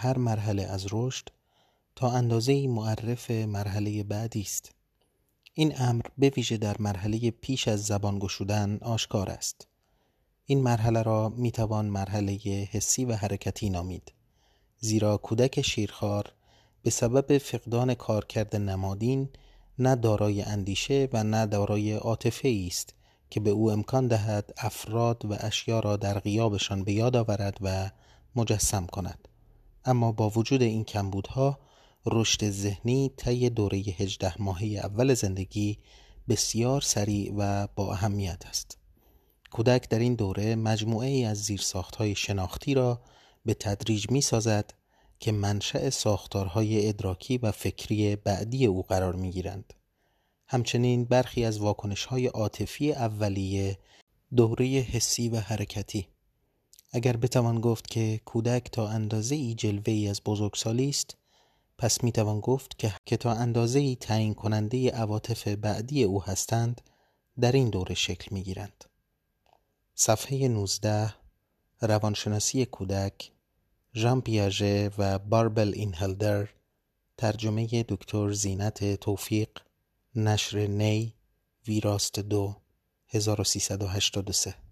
هر مرحله از رشد تا اندازه معرف مرحله بعدی است. این امر به ویژه در مرحله پیش از زبان گشودن آشکار است. این مرحله را می‌توان مرحله حسی و حرکتی نامید زیرا کودک شیرخوار به سبب فقدان کارکرد نمادین نه دارای اندیشه و نه دارای عاطفه است که به او امکان دهد افراد و اشیا را در غیابشان به یاد آورد و مجسم کند. اما با وجود این کمبودها رشد ذهنی طی دوره 18 ماهه اول زندگی بسیار سریع و با اهمیت است کودک در این دوره مجموعه ای از زیرساختهای شناختی را به تدریج می سازد که منشأ ساختارهای ادراکی و فکری بعدی او قرار می گیرند. همچنین برخی از واکنشهای عاطفی اولیه دوره حسی و حرکتی اگر بتوان گفت که کودک تا اندازه ای جلوه ای از بزرگسالی است پس می‌توان گفت که, که تا اندازه ای تعیین کننده عواطف بعدی او هستند در این دوره شکل می‌گیرند. صفحه 19 روانشناسی کودک ژان پیاژه و باربل اینهلدر ترجمه دکتر زینت توفیق نشر نی ویراست دو 1383